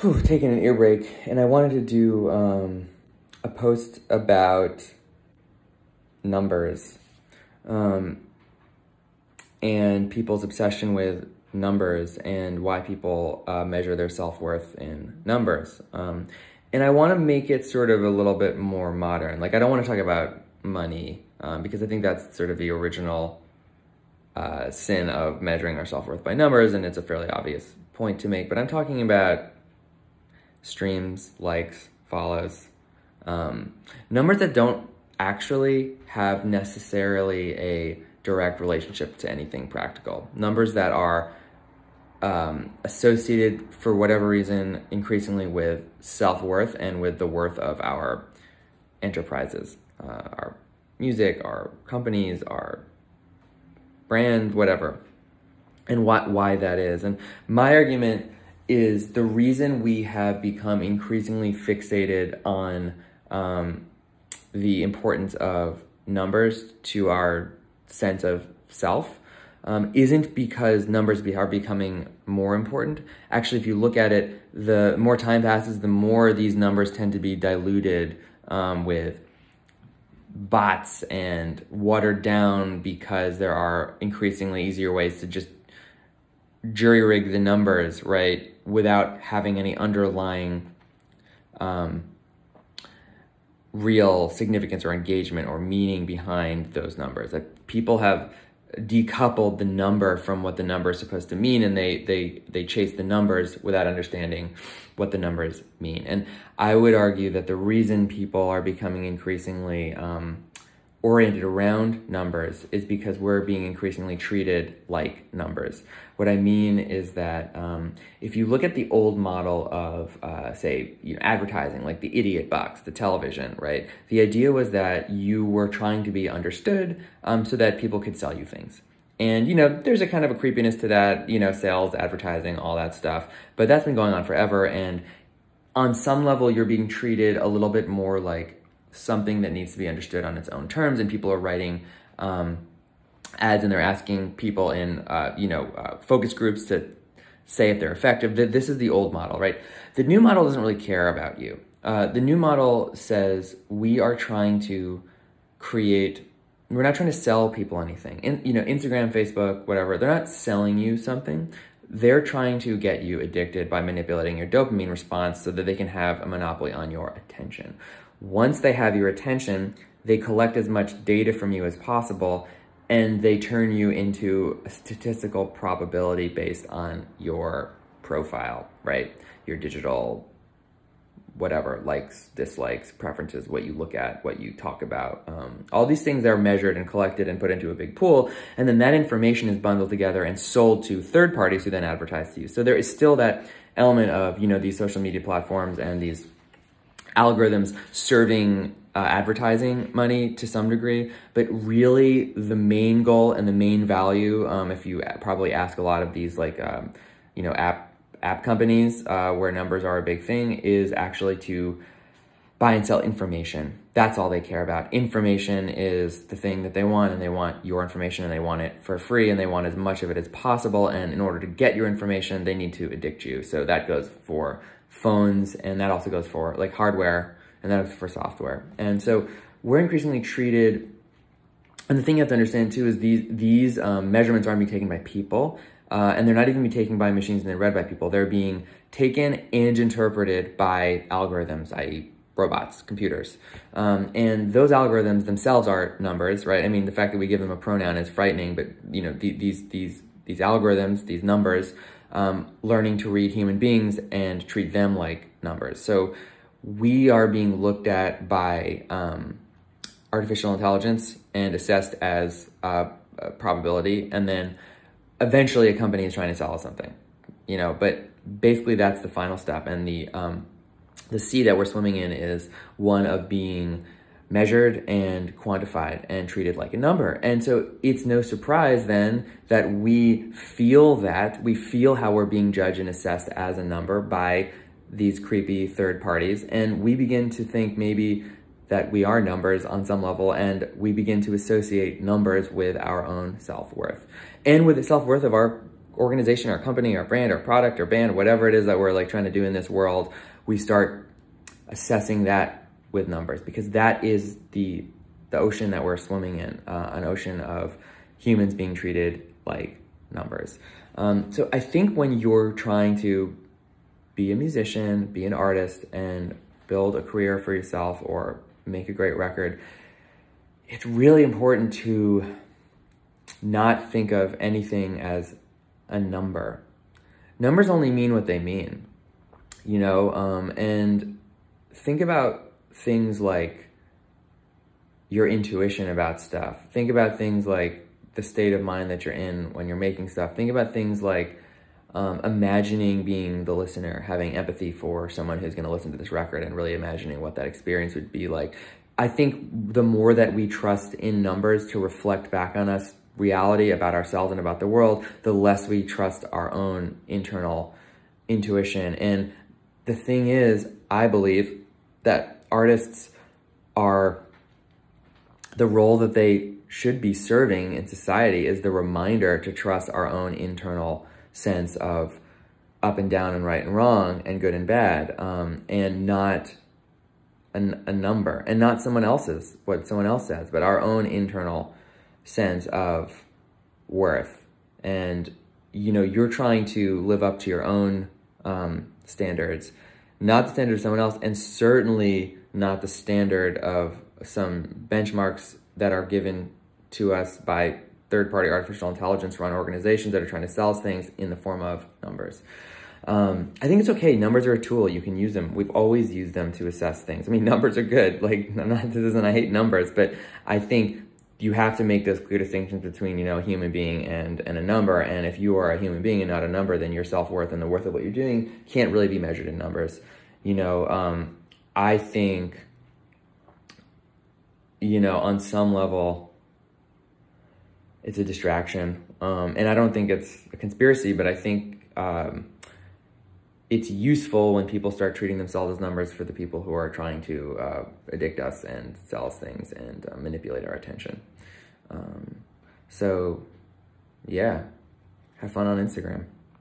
whew, taking an ear break, and I wanted to do um, a post about numbers um, and people's obsession with numbers and why people uh, measure their self-worth in numbers. Um, and I want to make it sort of a little bit more modern. Like I don't want to talk about money um, because I think that's sort of the original uh, sin of measuring our self-worth by numbers and it's a fairly obvious point to make. But I'm talking about streams, likes, follows, um, numbers that don't actually have necessarily a direct relationship to anything practical. Numbers that are um, associated for whatever reason increasingly with self-worth and with the worth of our enterprises, uh, our music, our companies, our brand, whatever, and why, why that is. And my argument is the reason we have become increasingly fixated on um, the importance of numbers to our sense of self um, isn't because numbers be, are becoming more important. Actually, if you look at it, the more time passes, the more these numbers tend to be diluted um, with bots and watered down because there are increasingly easier ways to just jury rig the numbers, right, without having any underlying um, real significance or engagement or meaning behind those numbers. That people have decoupled the number from what the number is supposed to mean and they they they chase the numbers without understanding what the numbers mean and i would argue that the reason people are becoming increasingly um, oriented around numbers is because we're being increasingly treated like numbers. What I mean is that um, if you look at the old model of, uh, say, you know, advertising, like the idiot box, the television, right? The idea was that you were trying to be understood um, so that people could sell you things. And, you know, there's a kind of a creepiness to that, you know, sales, advertising, all that stuff. But that's been going on forever. And on some level, you're being treated a little bit more like something that needs to be understood on its own terms and people are writing um, ads and they're asking people in uh, you know uh, focus groups to say if they're effective. This is the old model right? The new model doesn't really care about you. Uh, the new model says we are trying to create we're not trying to sell people anything. In you know instagram facebook whatever they're not selling you something they're trying to get you addicted by manipulating your dopamine response so that they can have a monopoly on your attention once they have your attention, they collect as much data from you as possible and they turn you into a statistical probability based on your profile, right? Your digital whatever, likes, dislikes, preferences, what you look at, what you talk about. Um, all these things are measured and collected and put into a big pool. And then that information is bundled together and sold to third parties who then advertise to you. So there is still that element of, you know, these social media platforms and these algorithms serving uh, advertising money to some degree, but really the main goal and the main value, um, if you probably ask a lot of these like, um, you know, app app companies uh, where numbers are a big thing, is actually to buy and sell information. That's all they care about. Information is the thing that they want, and they want your information, and they want it for free, and they want as much of it as possible. And in order to get your information, they need to addict you. So that goes for phones, and that also goes for like hardware, and that is for software. And so we're increasingly treated, and the thing you have to understand too is these, these um, measurements aren't being taken by people, uh, and they're not even being taken by machines and they're read by people. They're being taken and interpreted by algorithms, i.e. robots, computers. Um, and those algorithms themselves are numbers, right? I mean, the fact that we give them a pronoun is frightening, but you know, the, these, these, these algorithms, these numbers, um, learning to read human beings and treat them like numbers. So we are being looked at by um, artificial intelligence and assessed as a probability, and then eventually a company is trying to sell us something, you know. But basically, that's the final step, and the um, the sea that we're swimming in is one of being measured and quantified and treated like a number. And so it's no surprise then that we feel that, we feel how we're being judged and assessed as a number by these creepy third parties. And we begin to think maybe that we are numbers on some level and we begin to associate numbers with our own self-worth and with the self-worth of our organization, our company, our brand, our product, our band, whatever it is that we're like trying to do in this world, we start assessing that with numbers because that is the the ocean that we're swimming in, uh, an ocean of humans being treated like numbers. Um, so I think when you're trying to be a musician, be an artist, and build a career for yourself or make a great record, it's really important to not think of anything as a number. Numbers only mean what they mean, you know, um, and think about things like your intuition about stuff. Think about things like the state of mind that you're in when you're making stuff. Think about things like um, imagining being the listener, having empathy for someone who's going to listen to this record and really imagining what that experience would be like. I think the more that we trust in numbers to reflect back on us reality about ourselves and about the world, the less we trust our own internal intuition. And the thing is, I believe that artists are the role that they should be serving in society is the reminder to trust our own internal sense of up and down and right and wrong and good and bad um, and not a, a number and not someone else's what someone else says but our own internal sense of worth. And you know you're trying to live up to your own um, standards not the standard of someone else and certainly not the standard of some benchmarks that are given to us by third-party artificial intelligence run organizations that are trying to sell things in the form of numbers. Um, I think it's okay. Numbers are a tool. You can use them. We've always used them to assess things. I mean, numbers are good. Like, I'm not, this isn't, I hate numbers, but I think you have to make those clear distinctions between, you know, a human being and, and a number. And if you are a human being and not a number, then your self-worth and the worth of what you're doing can't really be measured in numbers. You know, um, I think, you know, on some level, it's a distraction. Um, and I don't think it's a conspiracy, but I think um, it's useful when people start treating themselves as numbers for the people who are trying to uh, addict us and sell us things and uh, manipulate our attention. Um, so, yeah, have fun on Instagram.